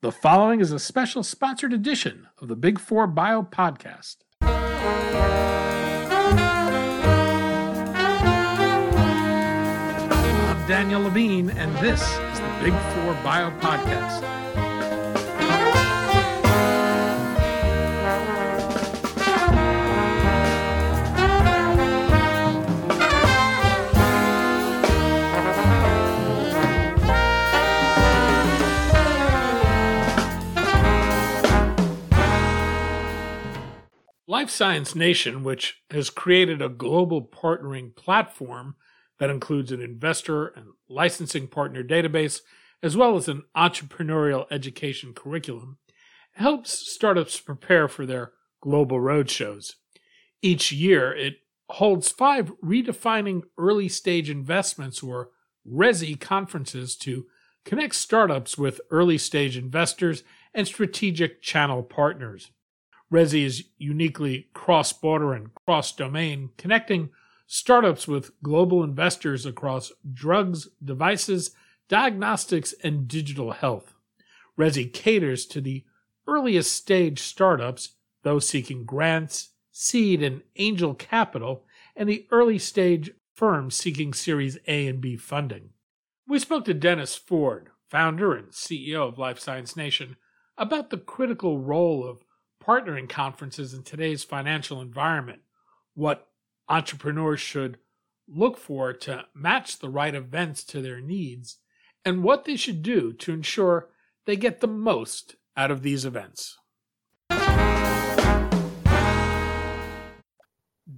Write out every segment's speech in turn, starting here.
The following is a special sponsored edition of the Big Four Bio Podcast. I'm Daniel Levine, and this is the Big Four Bio Podcast. Life Science Nation, which has created a global partnering platform that includes an investor and licensing partner database, as well as an entrepreneurial education curriculum, helps startups prepare for their global roadshows. Each year, it holds five redefining early stage investments or RESI conferences to connect startups with early stage investors and strategic channel partners. Resi is uniquely cross border and cross domain, connecting startups with global investors across drugs, devices, diagnostics, and digital health. Resi caters to the earliest stage startups, those seeking grants, seed, and angel capital, and the early stage firms seeking Series A and B funding. We spoke to Dennis Ford, founder and CEO of Life Science Nation, about the critical role of partnering conferences in today's financial environment, what entrepreneurs should look for to match the right events to their needs, and what they should do to ensure they get the most out of these events.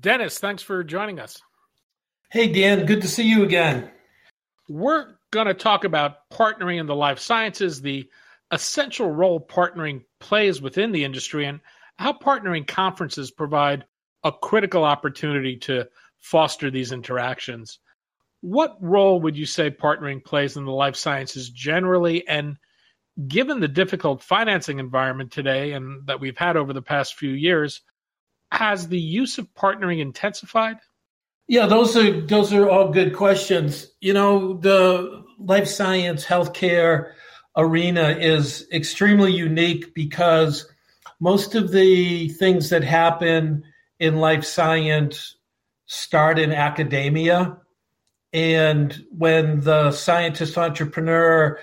Dennis, thanks for joining us. Hey, Dan, good to see you again. We're going to talk about partnering in the life sciences, the essential role partnering plays within the industry and how partnering conferences provide a critical opportunity to foster these interactions. What role would you say partnering plays in the life sciences generally? And given the difficult financing environment today and that we've had over the past few years, has the use of partnering intensified? Yeah, those are those are all good questions. You know, the life science healthcare arena is extremely unique because most of the things that happen in life science start in academia. And when the scientist entrepreneur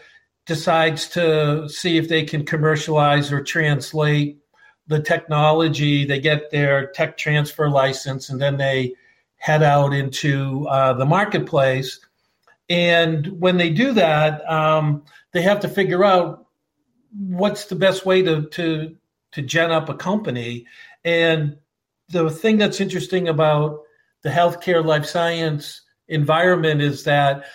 decides to see if they can commercialize or translate the technology, they get their tech transfer license and then they head out into uh, the marketplace. And when they do that, um, they have to figure out what's the best way to to to gen up a company. And the thing that's interesting about the healthcare life science environment is that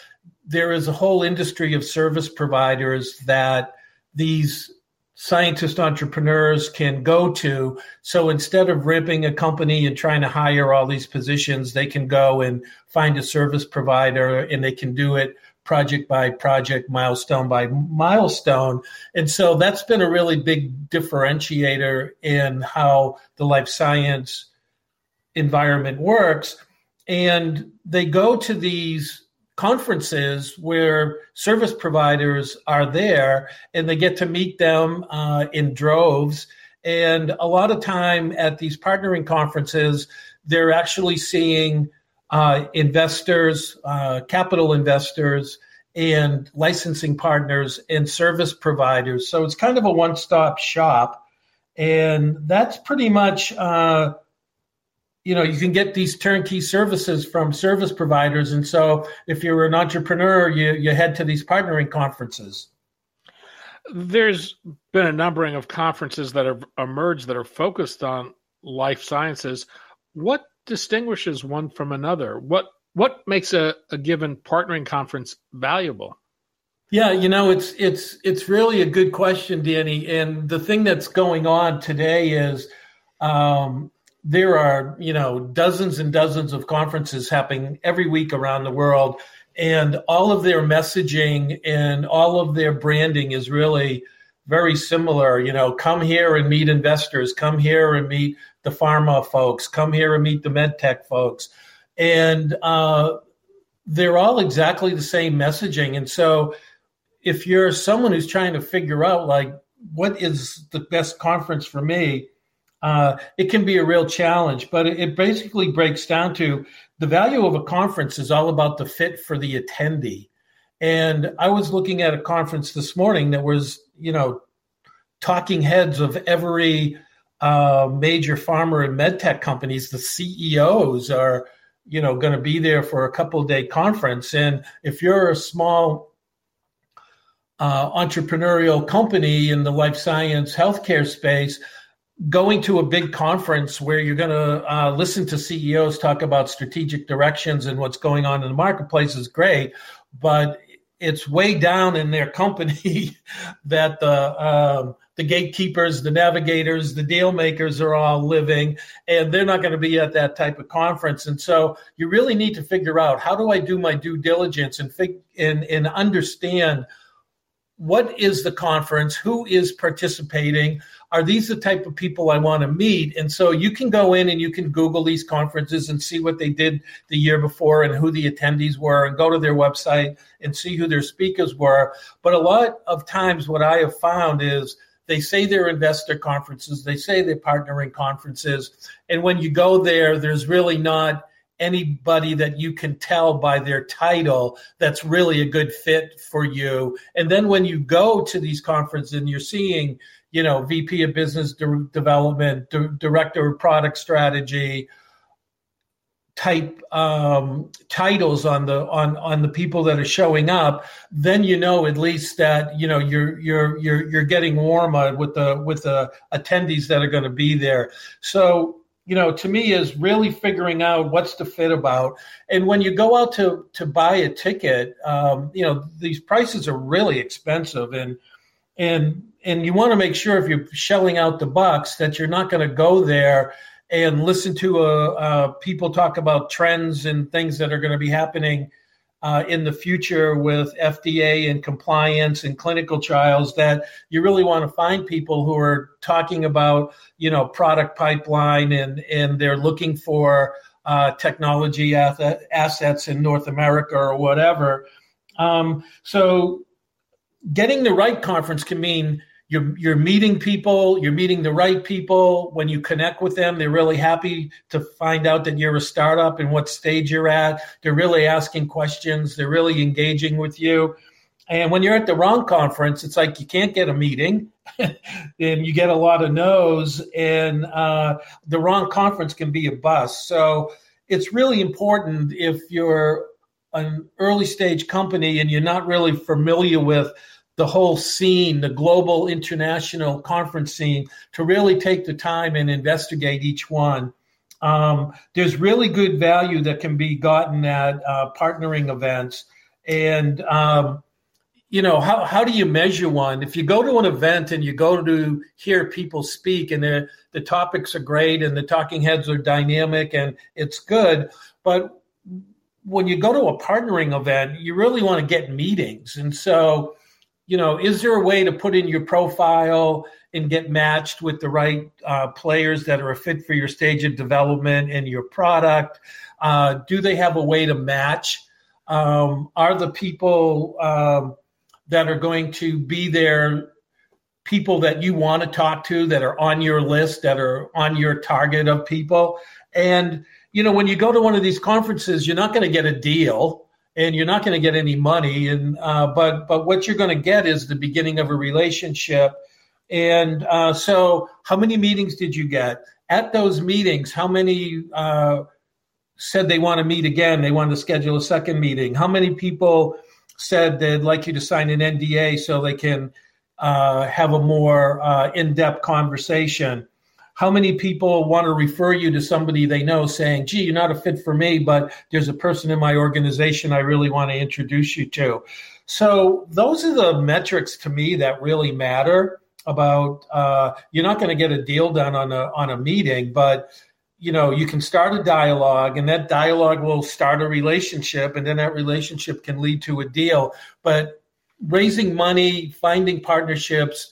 there is a whole industry of service providers that these scientist entrepreneurs can go to. So instead of ripping a company and trying to hire all these positions, they can go and find a service provider and they can do it project by project, milestone by milestone. And so that's been a really big differentiator in how the life science environment works. And they go to these conferences where service providers are there and they get to meet them uh, in droves. And a lot of time at these partnering conferences, they're actually seeing uh, investors, uh, capital investors, and licensing partners and service providers. So it's kind of a one stop shop. And that's pretty much, uh, you know, you can get these turnkey services from service providers. And so if you're an entrepreneur, you, you head to these partnering conferences. There's been a numbering of conferences that have emerged that are focused on life sciences. What distinguishes one from another? What what makes a, a given partnering conference valuable? Yeah, you know, it's it's it's really a good question, Danny. And the thing that's going on today is um, there are you know dozens and dozens of conferences happening every week around the world, and all of their messaging and all of their branding is really very similar. You know, come here and meet investors. Come here and meet the pharma folks. Come here and meet the med tech folks. And uh, they're all exactly the same messaging. And so if you're someone who's trying to figure out, like, what is the best conference for me, uh, it can be a real challenge. But it basically breaks down to the value of a conference is all about the fit for the attendee. And I was looking at a conference this morning that was, you know, talking heads of every uh, major pharma and medtech companies. The CEOs are, you know, going to be there for a couple day conference. And if you're a small uh, entrepreneurial company in the life science healthcare space, going to a big conference where you're going to uh, listen to CEOs talk about strategic directions and what's going on in the marketplace is great, but it's way down in their company that the um, the gatekeepers, the navigators, the deal makers are all living, and they're not going to be at that type of conference. And so you really need to figure out how do I do my due diligence and fig- and, and understand what is the conference, who is participating, are these the type of people I want to meet? And so you can go in and you can Google these conferences and see what they did the year before and who the attendees were and go to their website and see who their speakers were. But a lot of times, what I have found is they say they're investor conferences, they say they're partnering conferences. And when you go there, there's really not anybody that you can tell by their title that's really a good fit for you. And then when you go to these conferences and you're seeing you know, VP of Business De- Development, D- Director of Product Strategy type um, titles on the on on the people that are showing up, then you know at least that you know you're you're you're you're getting warmer with the with the attendees that are going to be there. So you know to me is really figuring out what's the fit about. And when you go out to to buy a ticket um, you know these prices are really expensive. And and and you want to make sure if you're shelling out the bucks that you're not going to go there and listen to uh, uh, people talk about trends and things that are going to be happening uh, in the future with FDA and compliance and clinical trials. That you really want to find people who are talking about, you know, product pipeline and and they're looking for uh, technology assets in North America or whatever. Um, so, getting the right conference can mean you're you're meeting people you're meeting the right people. When you connect with them they're really happy to find out that you're a startup and what stage you're at. They're really asking questions. They're really engaging with you. And when you're at the wrong conference it's like you can't get a meeting. And you get a lot of no's. And uh, the wrong conference can be a bust. So it's really important if you're an early stage company and you're not really familiar with the whole scene, the global international conference scene, to really take the time and investigate each one. Um, there's really good value that can be gotten at uh, partnering events. And, um, you know, how, how do you measure one? If you go to an event and you go to hear people speak and the topics are great and the talking heads are dynamic and it's good, but when you go to a partnering event, you really want to get meetings. And so, you know, is there a way to put in your profile and get matched with the right uh, players that are a fit for your stage of development and your product? Uh, do they have a way to match? Um, are the people um, that are going to be there people that you want to talk to that are on your list, that are on your target of people? And, you know, when you go to one of these conferences, you're not going to get a deal and you're not going to get any money. And uh, but but what you're going to get is the beginning of a relationship. And uh, so, how many meetings did you get at those meetings? How many uh, said they want to meet again? They want to schedule a second meeting. How many people said they'd like you to sign an NDA so they can uh, have a more uh, in-depth conversation? How many people want to refer you to somebody they know saying, gee, you're not a fit for me, but there's a person in my organization I really want to introduce you to? So those are the metrics to me that really matter about uh, you're not going to get a deal done on a on a meeting, but you know you can start a dialogue and that dialogue will start a relationship and then that relationship can lead to a deal but raising money finding partnerships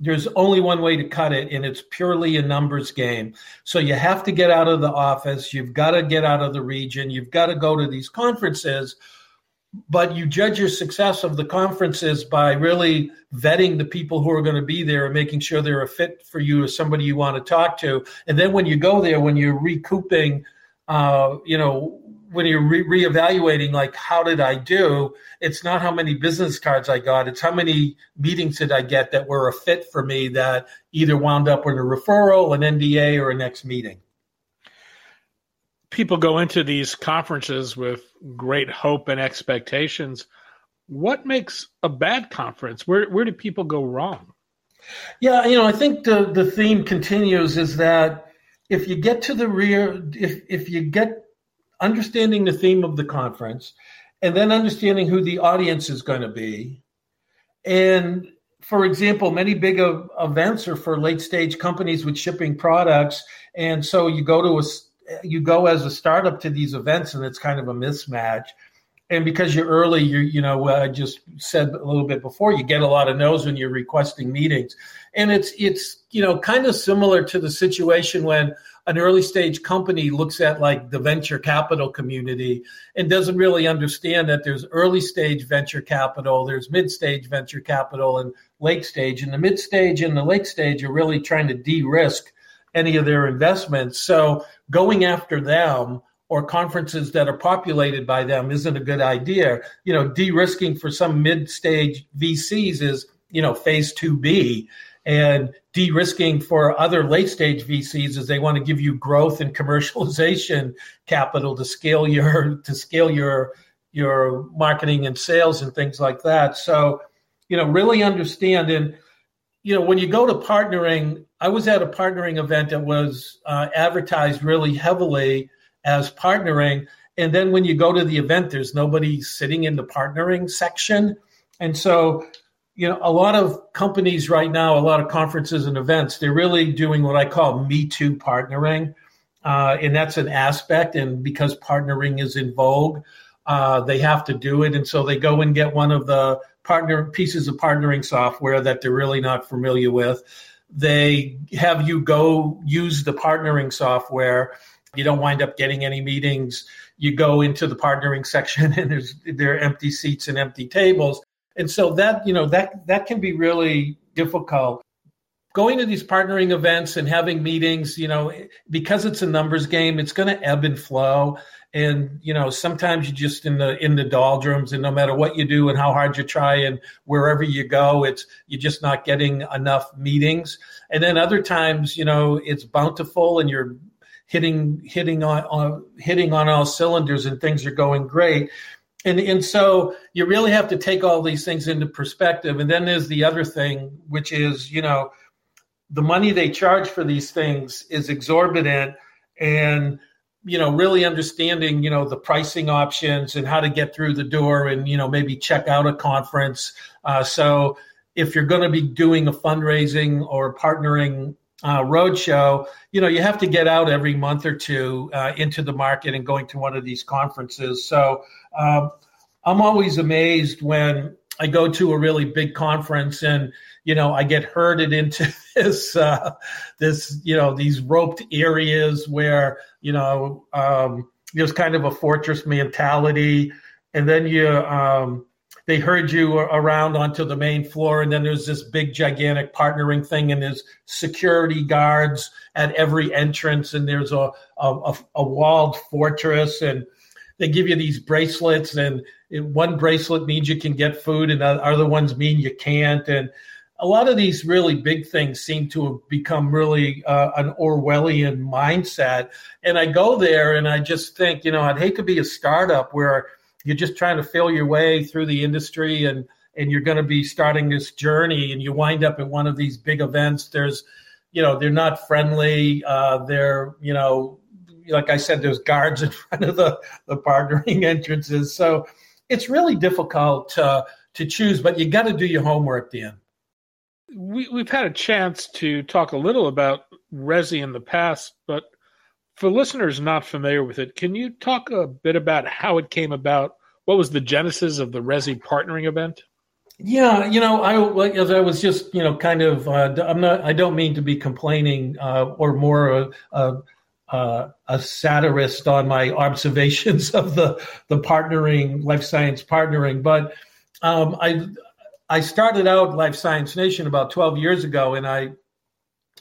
there's only one way to cut it, and it's purely a numbers game. So you have to get out of the office. You've got to get out of the region. You've got to go to these conferences. but you judge your success of the conferences by really vetting the people who are going to be there and making sure they're a fit for you as somebody you want to talk to. And then when you go there, when you're recouping, uh, you know, when you're re- reevaluating, like, how did I do? It's not how many business cards I got. It's how many meetings did I get that were a fit for me that either wound up with a referral, an NDA, or a next meeting people go into these conferences with great hope and expectations. What makes a bad conference? Where where do people go wrong? Yeah, you know, I think the the theme continues is that if you get to the rear, if if you get understanding the theme of the conference, and then understanding who the audience is going to be, and for example, many big events are for late stage companies with shipping products, and so you go to a you go as a startup to these events and it's kind of a mismatch. And because you're early you you know uh, i just said a little bit before you get a lot of no's when you're requesting meetings. And it's it's you know kind of similar to the situation when an early stage company looks at like the venture capital community and doesn't really understand that there's early stage venture capital there's mid stage venture capital and late stage and the mid stage and the late stage are really trying to de-risk any of their investments. So going after them or conferences that are populated by them isn't a good idea. You know, de-risking for some mid-stage VCs is, you know, phase 2B and de-risking for other late-stage VCs is they want to give you growth and commercialization capital to scale your to scale your your marketing and sales and things like that. So, you know, really understand and you know, when you go to partnering, I was at a partnering event that was uh, advertised really heavily as partnering. And then when you go to the event, there's nobody sitting in the partnering section. And so, you know, a lot of companies right now, a lot of conferences and events, they're really doing what I call Me Too partnering. Uh, and that's an aspect. And because partnering is in vogue, uh, they have to do it. And so they go and get one of the partner pieces of partnering software that they're really not familiar with. They have you go use the partnering software. You don't wind up getting any meetings. You go into the partnering section and there's there are empty seats and empty tables. And so that, you know, that that can be really difficult. Going to these partnering events and having meetings, you know, because it's a numbers game, it's going to ebb and flow. And you know sometimes you're just in the in the doldrums and no matter what you do and how hard you try and wherever you go it's you're just not getting enough meetings. And then other times you know it's bountiful and you're hitting hitting on, on hitting on all cylinders and things are going great and and so you really have to take all these things into perspective. And then there's the other thing which is you know the money they charge for these things is exorbitant and you know really understanding you know the pricing options and how to get through the door and you know maybe check out a conference. Uh, so if you're going to be doing a fundraising or partnering uh, roadshow you know you have to get out every month or two uh, into the market and going to one of these conferences. So um, i'm always amazed when i go to a really big conference and you know, I get herded into this, uh, this, you know, these roped areas where, you know, um, there's kind of a fortress mentality. And then you, um, they herd you around onto the main floor, and then there's this big, gigantic partnering thing, and there's security guards at every entrance, and there's a, a, a walled fortress, and they give you these bracelets, and one bracelet means you can get food, and other ones mean you can't, and a lot of these really big things seem to have become really uh, an Orwellian mindset. And I go there and I just think, you know, I'd hate to be a startup where you're just trying to fill your way through the industry and and you're going to be starting this journey and you wind up at one of these big events. There's, you know, they're not friendly. Uh, they're, you know, like I said, there's guards in front of the, the partnering entrances. So it's really difficult to, to choose, but you got to do your homework, Dan we, we've had a chance to talk a little about Resi in the past, but for listeners not familiar with it, can you talk a bit about how it came about? What was the genesis of the Resi partnering event? Yeah, you know, I as I was just you know kind of uh, I'm not I don't mean to be complaining uh, or more uh, uh, a satirist on my observations of the the partnering life science partnering. But um, I I started out Life Science Nation about 12 years ago, and I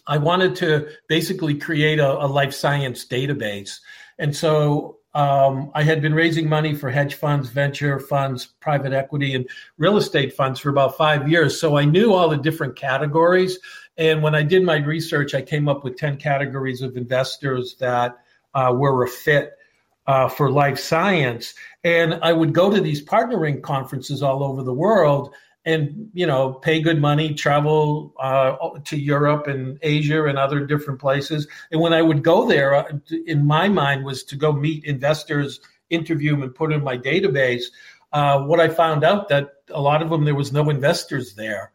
I wanted to basically create a, a life science database. And so um, I had been raising money for hedge funds, venture funds, private equity, and real estate funds for about five years. So I knew all the different categories. And when I did my research, I came up with 10 categories of investors that uh, were a fit uh, for life science. And I would go to these partnering conferences all over the world and you know pay good money travel uh, to europe and asia and other different places. And when i would go there uh, in my mind was to go meet investors interview them and put in my database. Uh, what i found out that a lot of them there was no investors there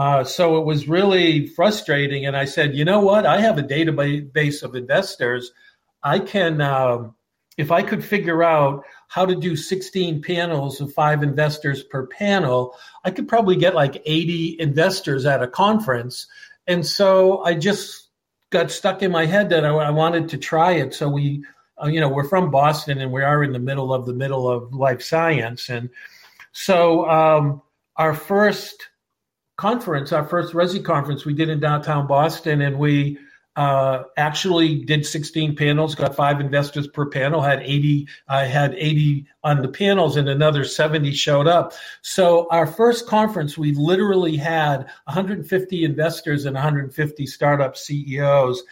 uh, so it was really frustrating and i said you know what i have a database of investors i can um, if i could figure out how to do 16 panels of five investors per panel, I could probably get like 80 investors at a conference. And so I just got stuck in my head that I, I wanted to try it. So we, uh, you know, we're from Boston and we are in the middle of the middle of life science. And so um, our first conference, our first Resi conference, we did in downtown Boston, and we uh, actually did 16 panels, got five investors per panel, had 80, I had 80 on the panels and another 70 showed up. So our first conference, we literally had 150 investors and 150 startup CEOs.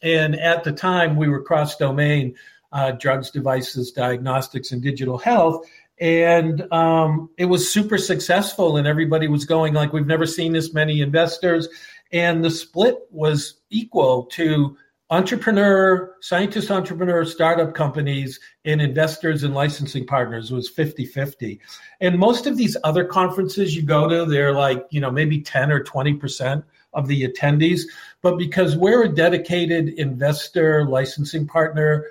And at the time we were cross domain, uh, drugs, devices, diagnostics, and digital health. And um, it was super successful, and everybody was going like, we've never seen this many investors and the split was equal to entrepreneur, scientist entrepreneur, startup companies, and investors and licensing partners was 50 50. And most of these other conferences you go to, they're like, you know, maybe 10 or 20% of the attendees. But because we're a dedicated investor licensing partner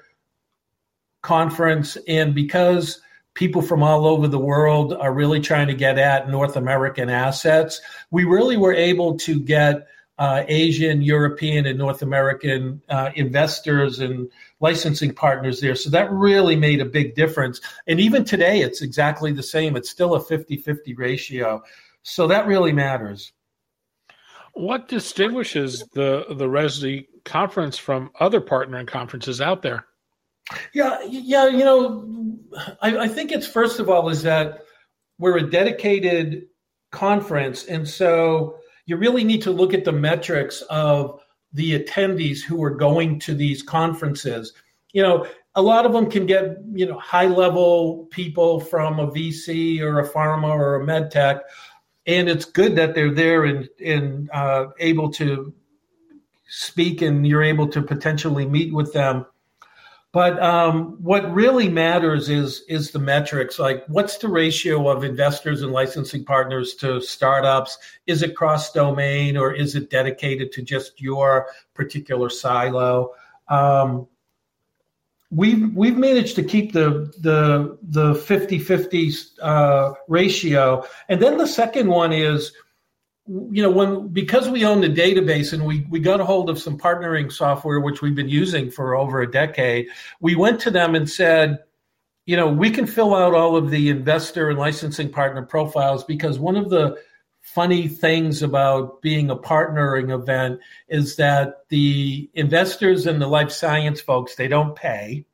conference, and because people from all over the world are really trying to get at North American assets. We really were able to get uh, Asian, European, and North American uh, investors and licensing partners there. So that really made a big difference. And even today, it's exactly the same. It's still a 50 50 ratio. So that really matters. What distinguishes the, the Resi conference from other partnering conferences out there? Yeah, yeah, you know, I, I think it's first of all is that we're a dedicated conference, and so you really need to look at the metrics of the attendees who are going to these conferences. You know, a lot of them can get you know high level people from a VC or a pharma or a med tech, and it's good that they're there and and uh, able to speak, and you're able to potentially meet with them. But um, what really matters is is the metrics. Like, what's the ratio of investors and licensing partners to startups? Is it cross domain or is it dedicated to just your particular silo? Um, we've we've managed to keep the the the 50-50 uh, ratio, and then the second one is you know when because we own the database and we we got a hold of some partnering software which we've been using for over a decade we went to them and said you know we can fill out all of the investor and licensing partner profiles because one of the funny things about being a partnering event is that the investors and the life science folks they don't pay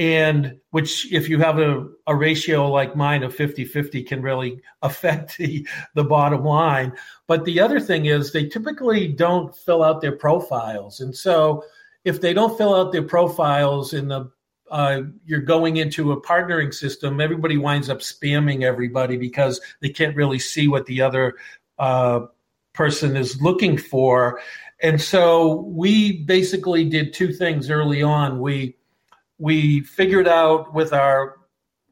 and which if you have a, a ratio like mine of 50-50 can really affect the, the bottom line. But the other thing is they typically don't fill out their profiles. And so if they don't fill out their profiles in the uh, you're going into a partnering system everybody winds up spamming everybody because they can't really see what the other uh, person is looking for. And so we basically did two things early on. We we figured out with our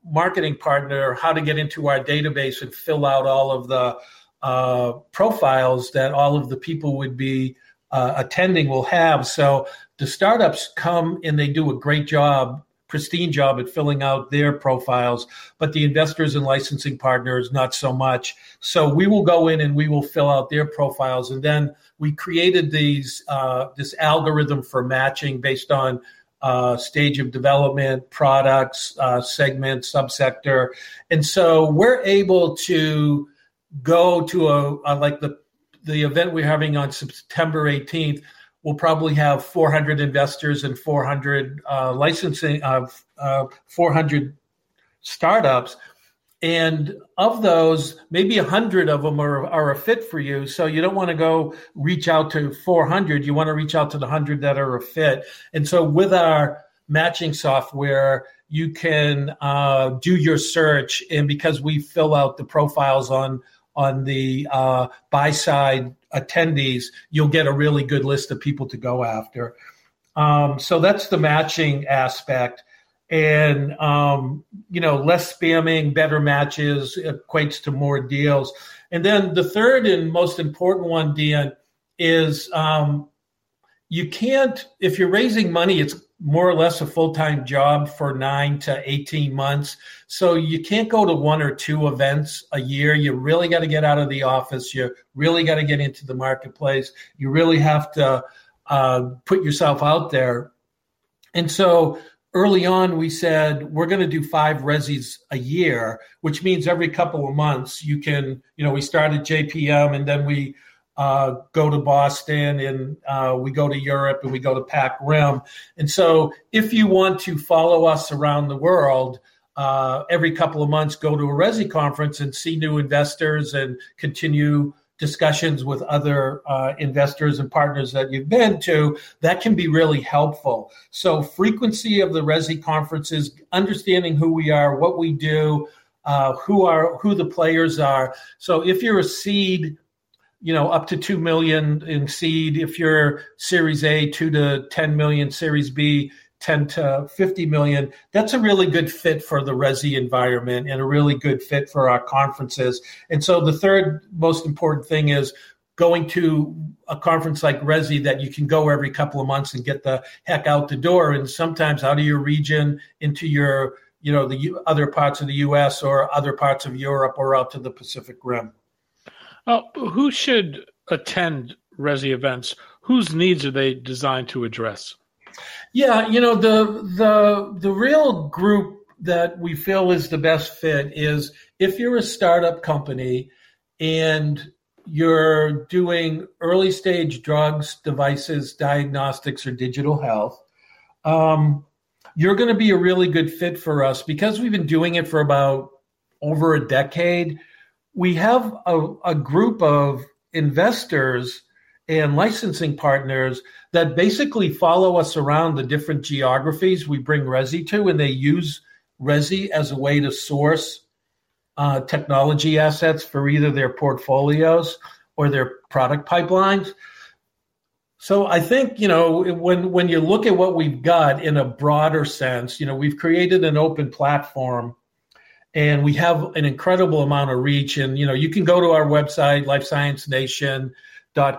marketing partner how to get into our database and fill out all of the uh, profiles that all of the people would be uh, attending will have. So the startups come and they do a great job, pristine job at filling out their profiles, but the investors and licensing partners, not so much. So we will go in and we will fill out their profiles. And then we created these uh, this algorithm for matching based on uh, stage of development, products, uh, segment, subsector. And so we're able to go to a, a, like the the event we're having on September 18th. We'll probably have 400 investors and 400 uh, licensing of uh, 400 startups and of those maybe 100 of them are, are a fit for you. So you don't want to go reach out to 400 you want to reach out to the 100 that are a fit. And so with our matching software you can uh, do your search. And because we fill out the profiles on on the uh, buy side attendees you'll get a really good list of people to go after. Um, so that's the matching aspect and um, you know less spamming better matches equates to more deals. And then the third and most important one dan is um, you can't if you're raising money it's more or less a full-time job for nine to 18 months. So you can't go to one or two events a year. You really got to get out of the office. You really got to get into the marketplace. You really have to uh, put yourself out there. And so early on we said we're going to do five resis a year which means every couple of months you can you know we started jpm and then we uh, go to boston and uh, we go to europe and we go to pac rim. And so if you want to follow us around the world uh, every couple of months go to a resi conference and see new investors and continue discussions with other uh, investors and partners that you've been to, that can be really helpful. So, frequency of the Resi conferences, understanding who we are, what we do, uh, who are who the players are. So, if you're a seed, you know, up to two million in seed. If you're Series A, two to ten million. Series B, 10 to 50 million, that's a really good fit for the Resi environment and a really good fit for our conferences. And so the third most important thing is going to a conference like Resi that you can go every couple of months and get the heck out the door and sometimes out of your region into your, you know, the other parts of the US or other parts of Europe or out to the Pacific Rim. Well, who should attend Resi events? Whose needs are they designed to address? Yeah, you know the the the real group that we feel is the best fit is if you're a startup company and you're doing early stage drugs, devices, diagnostics, or digital health. Um, you're going to be a really good fit for us because we've been doing it for about over a decade. We have a, a group of investors and licensing partners that basically follow us around the different geographies we bring Resi to, and they use Resi as a way to source uh, technology assets for either their portfolios or their product pipelines. So I think you know when when you look at what we've got in a broader sense, you know we've created an open platform, and we have an incredible amount of reach. And you know you can go to our website, Life Science Nation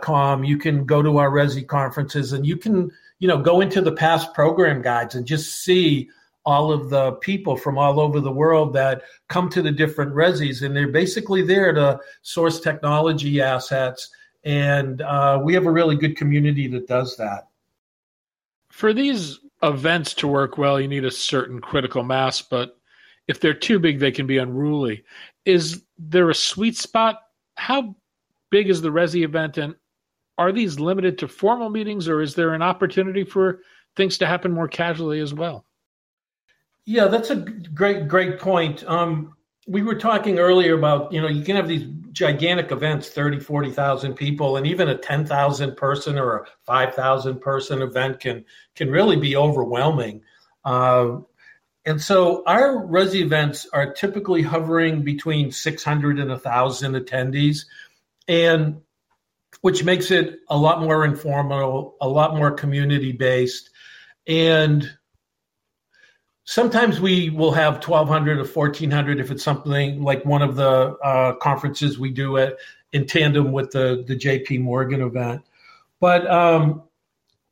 com. You can go to our Resi conferences and you can, you know, go into the past program guides and just see all of the people from all over the world that come to the different Resis. And they're basically there to source technology assets. And uh, we have a really good community that does that. For these events to work well, you need a certain critical mass, but if they're too big, they can be unruly. Is there a sweet spot? How big is the Resi event, and are these limited to formal meetings, or is there an opportunity for things to happen more casually as well? Yeah, that's a great great point. Um, we were talking earlier about you know you can have these gigantic events 30 40,000 people and even a 10,000 person or a 5,000 person event can can really be overwhelming uh, and so our resi events are typically hovering between 600 and 1,000 attendees and which makes it a lot more informal, a lot more community based. And sometimes we will have 1200 or 1400 if it's something like one of the uh, conferences we do it in tandem with the, the JP Morgan event. But um,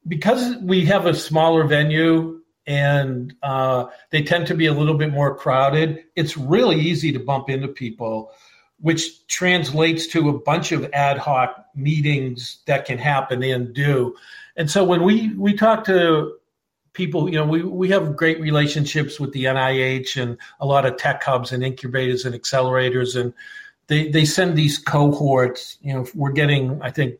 because we have a smaller venue and uh, they tend to be a little bit more crowded, it's really easy to bump into people which translates to a bunch of ad hoc meetings that can happen and do. And so when we we talk to people, you know, we, we have great relationships with the NIH and a lot of tech hubs and incubators and accelerators. And they, they send these cohorts, you know, we're getting, I think,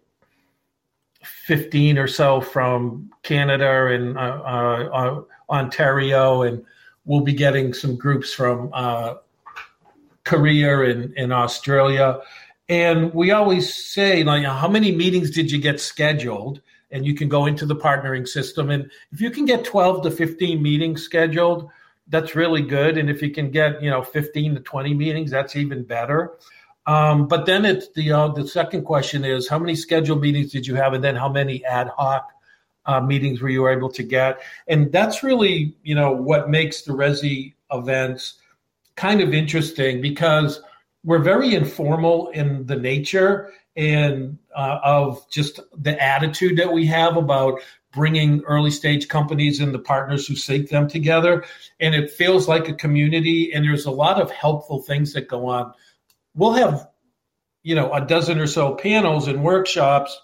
15 or so from Canada and uh, uh, uh, Ontario, and we'll be getting some groups from uh, Korea in, and Australia. And we always say, like, how many meetings did you get scheduled? And you can go into the partnering system. And if you can get 12 to 15 meetings scheduled, that's really good. And if you can get, you know, 15 to 20 meetings, that's even better. Um, but then it's the uh, the second question is how many scheduled meetings did you have, and then how many ad hoc uh, meetings were you able to get? And that's really you know what makes the Resi events kind of interesting because we're very informal in the nature and uh, of just the attitude that we have about bringing early stage companies and the partners who seek them together. And it feels like a community and there's a lot of helpful things that go on. We'll have you know a dozen or so panels and workshops.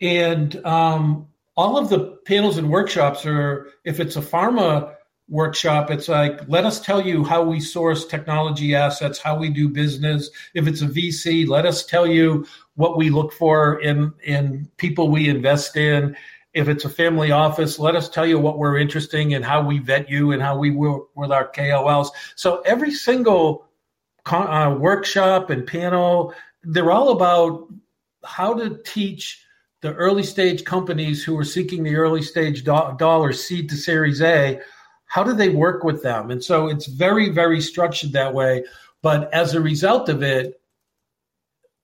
And um, all of the panels and workshops are if it's a pharma workshop. It's like let us tell you how we source technology assets how we do business. If it's a vc let us tell you what we look for in in people we invest in. If it's a family office let us tell you what we're interesting and how we vet you and how we work with our kols so every single uh, workshop and panel. They're all about how to teach the early stage companies who are seeking the early stage do- dollars, seed to Series A, how do they work with them? And so it's very, very structured that way. But as a result of it,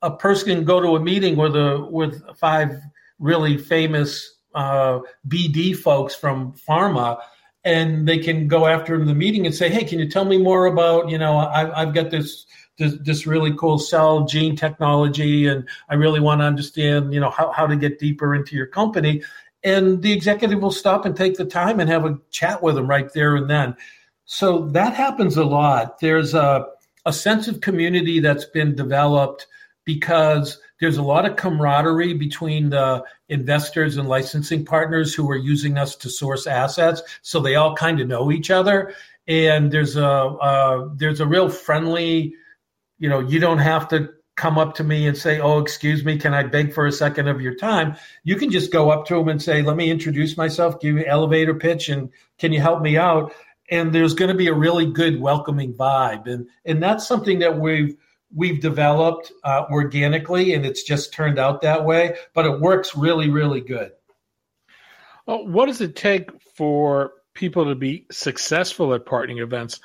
a person can go to a meeting with a with five really famous uh, BD folks from pharma and they can go after the meeting and say, "Hey, can you tell me more about you know I, I've got this, this this really cool cell gene technology, and I really want to understand you know how how to get deeper into your company." And the executive will stop and take the time and have a chat with them right there and then. So that happens a lot. There's a a sense of community that's been developed because there's a lot of camaraderie between the investors and licensing partners who are using us to source assets. So they all kind of know each other. And there's a uh, there's a real friendly, you know, you don't have to come up to me and say, "Oh, excuse me, can I beg for a second of your time?" You can just go up to them and say, "Let me introduce myself, give you elevator pitch, and can you help me out?" And there's going to be a really good welcoming vibe, and and that's something that we've we've developed uh, organically, and it's just turned out that way. But it works really, really good. Well, what does it take for people to be successful at partnering events?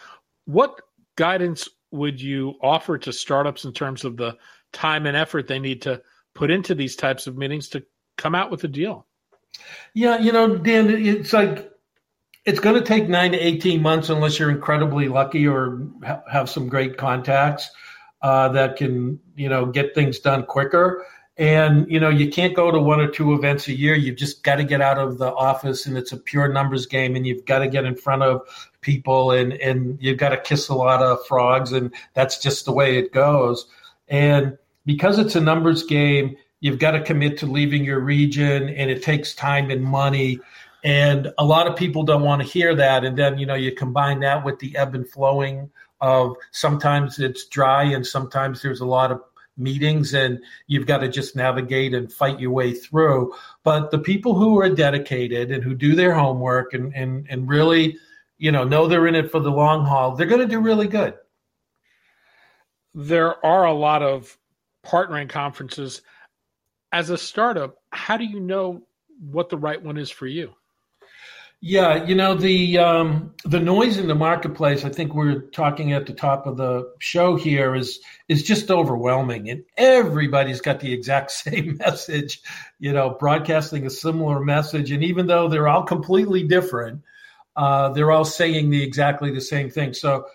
What guidance would you offer to startups in terms of the time and effort they need to put into these types of meetings to come out with a deal? Yeah, you know, Dan, it's like it's going to take nine to 18 months unless you're incredibly lucky or ha- have some great contacts uh, that can you know get things done quicker. And you know you can't go to one or two events a year. You've just got to get out of the office, and it's a pure numbers game. And you've got to get in front of people, and and you've got to kiss a lot of frogs, and that's just the way it goes. And because it's a numbers game, you've got to commit to leaving your region, and it takes time and money. And a lot of people don't want to hear that. And then, you know, you combine that with the ebb and flowing of sometimes it's dry and sometimes there's a lot of meetings and you've got to just navigate and fight your way through. But the people who are dedicated and who do their homework and, and, and really, you know, know they're in it for the long haul, they're going to do really good. There are a lot of partnering conferences. As a startup, how do you know what the right one is for you? Yeah, you know the um, the noise in the marketplace. I think we're talking at the top of the show here is is just overwhelming, and everybody's got the exact same message. You know, broadcasting a similar message, and even though they're all completely different, uh, they're all saying the exactly the same thing. So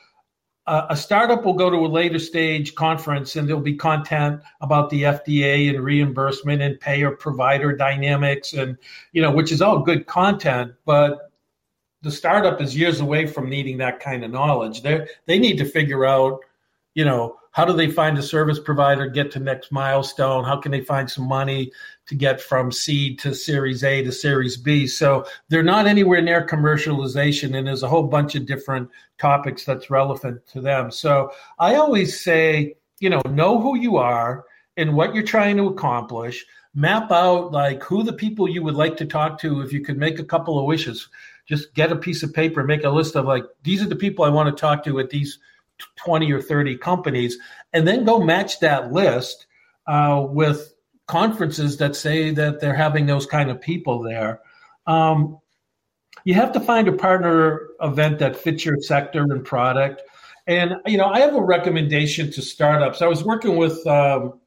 uh, a startup will go to a later stage conference and there'll be content about the FDA and reimbursement and payer provider dynamics and you know which is all good content but the startup is years away from needing that kind of knowledge. They they need to figure out you know how do they find a service provider, get to next milestone? How can they find some money to get from seed to Series A to Series B? So they're not anywhere near commercialization, and there's a whole bunch of different topics that's relevant to them. So I always say, you know, know who you are and what you're trying to accomplish. Map out like who the people you would like to talk to if you could make a couple of wishes. Just get a piece of paper, make a list of like these are the people I want to talk to at these 20 or 30 companies, and then go match that list uh, with conferences that say that they're having those kind of people there. Um, you have to find a partner event that fits your sector and product. And you know, I have a recommendation to startups. I was working with um,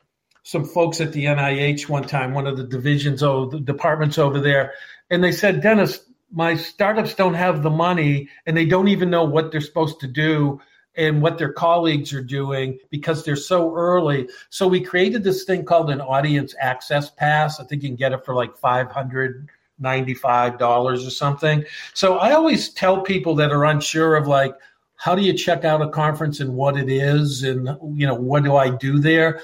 some folks at the NIH one time, one of the divisions, oh, the departments over there, and they said, Dennis, my startups don't have the money, and they don't even know what they're supposed to do and what their colleagues are doing because they're so early. So we created this thing called an audience access pass. I think you can get it for like five hundred ninety-five dollars or something. So I always tell people that are unsure of like how do you check out a conference and what it is and you know what do I do there?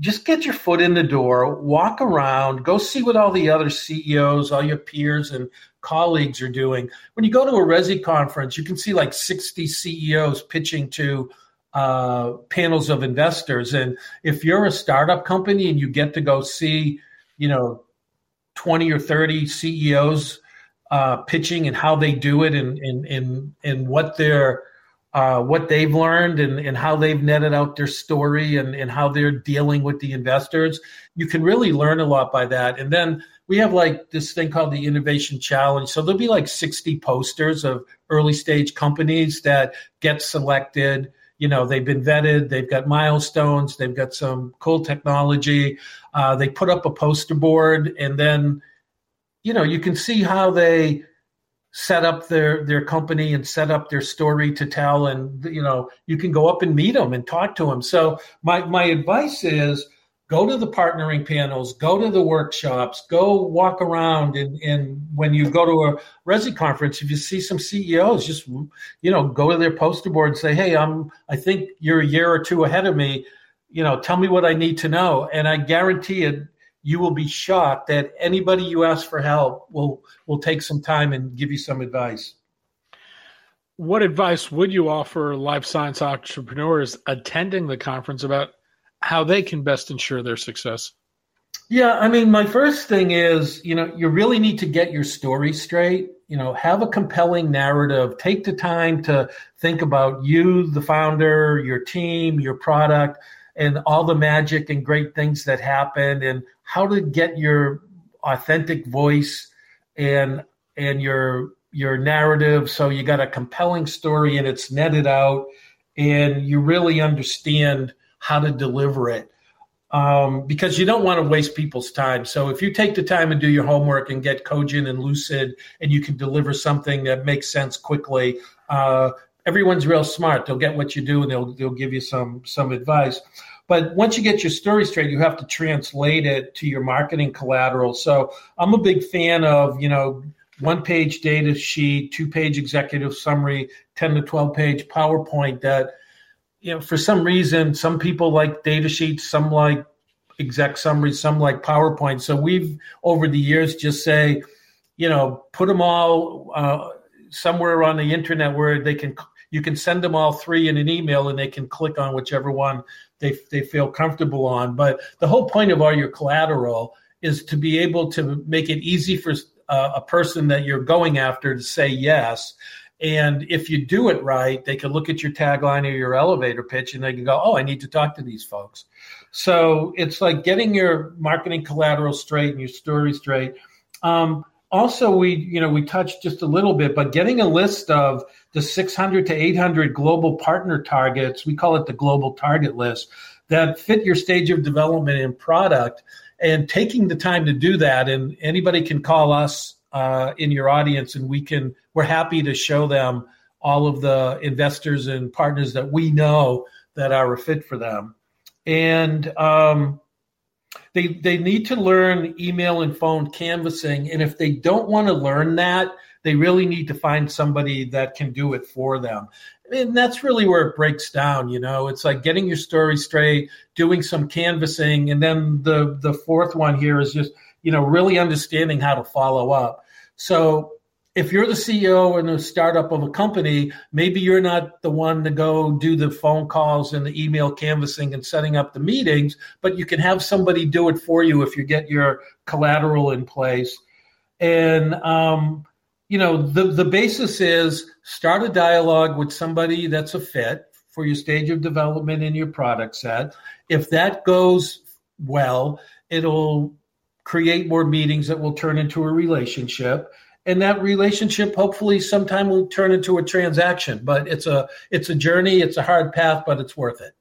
Just get your foot in the door, walk around, go see what all the other CEOs, all your peers and colleagues are doing. When you go to a Resi conference, you can see like 60 CEOs pitching to uh, panels of investors. And if you're a startup company and you get to go see, you know, 20 or 30 CEOs uh, pitching and how they do it and, and, and, and what they're uh, what they've learned and, and how they've netted out their story and, and how they're dealing with the investors. You can really learn a lot by that. And then we have like this thing called the Innovation Challenge. So there'll be like 60 posters of early stage companies that get selected. You know, they've been vetted, they've got milestones, they've got some cool technology. Uh, they put up a poster board, and then, you know, you can see how they set up their their company and set up their story to tell and you know you can go up and meet them and talk to them so my my advice is go to the partnering panels, go to the workshops, go walk around. And, and when you go to a Resi conference, if you see some CEOs, just you know, go to their poster board and say, "Hey, I'm. I think you're a year or two ahead of me. You know, tell me what I need to know." And I guarantee it, you will be shocked that anybody you ask for help will will take some time and give you some advice. What advice would you offer life science entrepreneurs attending the conference about how they can best ensure their success? Yeah, I mean, my first thing is, you know, you really need to get your story straight. You know, have a compelling narrative. Take the time to think about you, the founder, your team, your product, and all the magic and great things that happened, and how to get your authentic voice and and your your narrative. So you got a compelling story and it's netted out, and you really understand how to deliver it um, because you don't want to waste people's time. So if you take the time and do your homework and get cogent and lucid, and you can deliver something that makes sense quickly, uh, everyone's real smart. They'll get what you do and they'll they'll give you some some advice. But once you get your story straight, you have to translate it to your marketing collateral. So I'm a big fan of you know one page data sheet, two page executive summary, 10 to 12 page PowerPoint that you know, for some reason, some people like data sheets, some like exec summaries, some like PowerPoint. So we've over the years just say, you know, put them all uh, somewhere on the internet where they can you can send them all three in an email and they can click on whichever one they they feel comfortable on. But the whole point of all your collateral is to be able to make it easy for uh, a person that you're going after to say yes and if you do it right, they can look at your tagline or your elevator pitch and they can go, oh, I need to talk to these folks. So it's like getting your marketing collateral straight and your story straight. Um, also, we you know we touched just a little bit, but getting a list of the 600 to 800 global partner targets, we call it the global target list, that fit your stage of development and product, and taking the time to do that. And anybody can call us uh, in your audience, and we can we're happy to show them all of the investors and partners that we know that are a fit for them. And um, they they need to learn email and phone canvassing, and if they don't want to learn that, they really need to find somebody that can do it for them. And that's really where it breaks down. You know, it's like getting your story straight, doing some canvassing, and then the the fourth one here is just you know really understanding how to follow up. So if you're the CEO in a startup of a company, maybe you're not the one to go do the phone calls and the email canvassing and setting up the meetings, but you can have somebody do it for you if you get your collateral in place. And um, you know, the the basis is start a dialogue with somebody that's a fit for your stage of development in your product set. If that goes well, it'll create more meetings that will turn into a relationship and that relationship hopefully sometime will turn into a transaction but it's a it's a journey it's a hard path but it's worth it.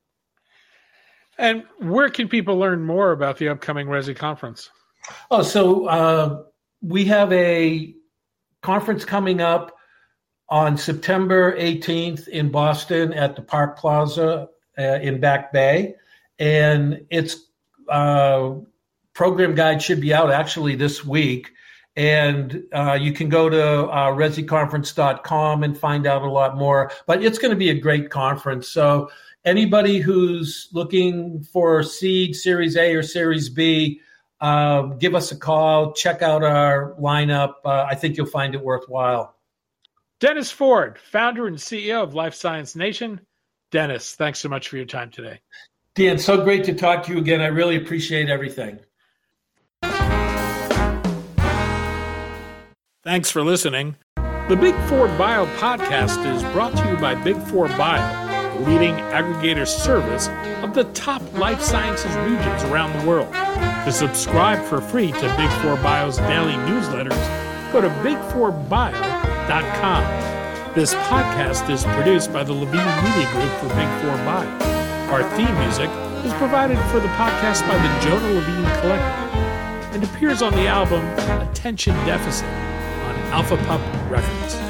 And where can people learn more about the upcoming resi conference? Oh so uh, we have a conference coming up on september 18th in boston at the park plaza uh, in back bay. And its uh, program guide should be out actually this week and uh, you can go to uh, resiconference.com and find out a lot more. But it's going to be a great conference. So anybody who's looking for seed, Series A or Series B, uh, give us a call. Check out our lineup. Uh, I think you'll find it worthwhile. Dennis Ford, founder and CEO of Life Science Nation. Dennis, thanks so much for your time today. Dan, so great to talk to you again. I really appreciate everything. Thanks for listening. The Big Four Bio podcast is brought to you by Big Four Bio, the leading aggregator service of the top life sciences regions around the world. To subscribe for free to Big Four Bio's daily newsletters, go to big4bio.com. This podcast is produced by the Levine Media Group for Big Four Bio. Our theme music is provided for the podcast by the Jonah Levine Collective and appears on the album Attention Deficit. Alpha Pup Records.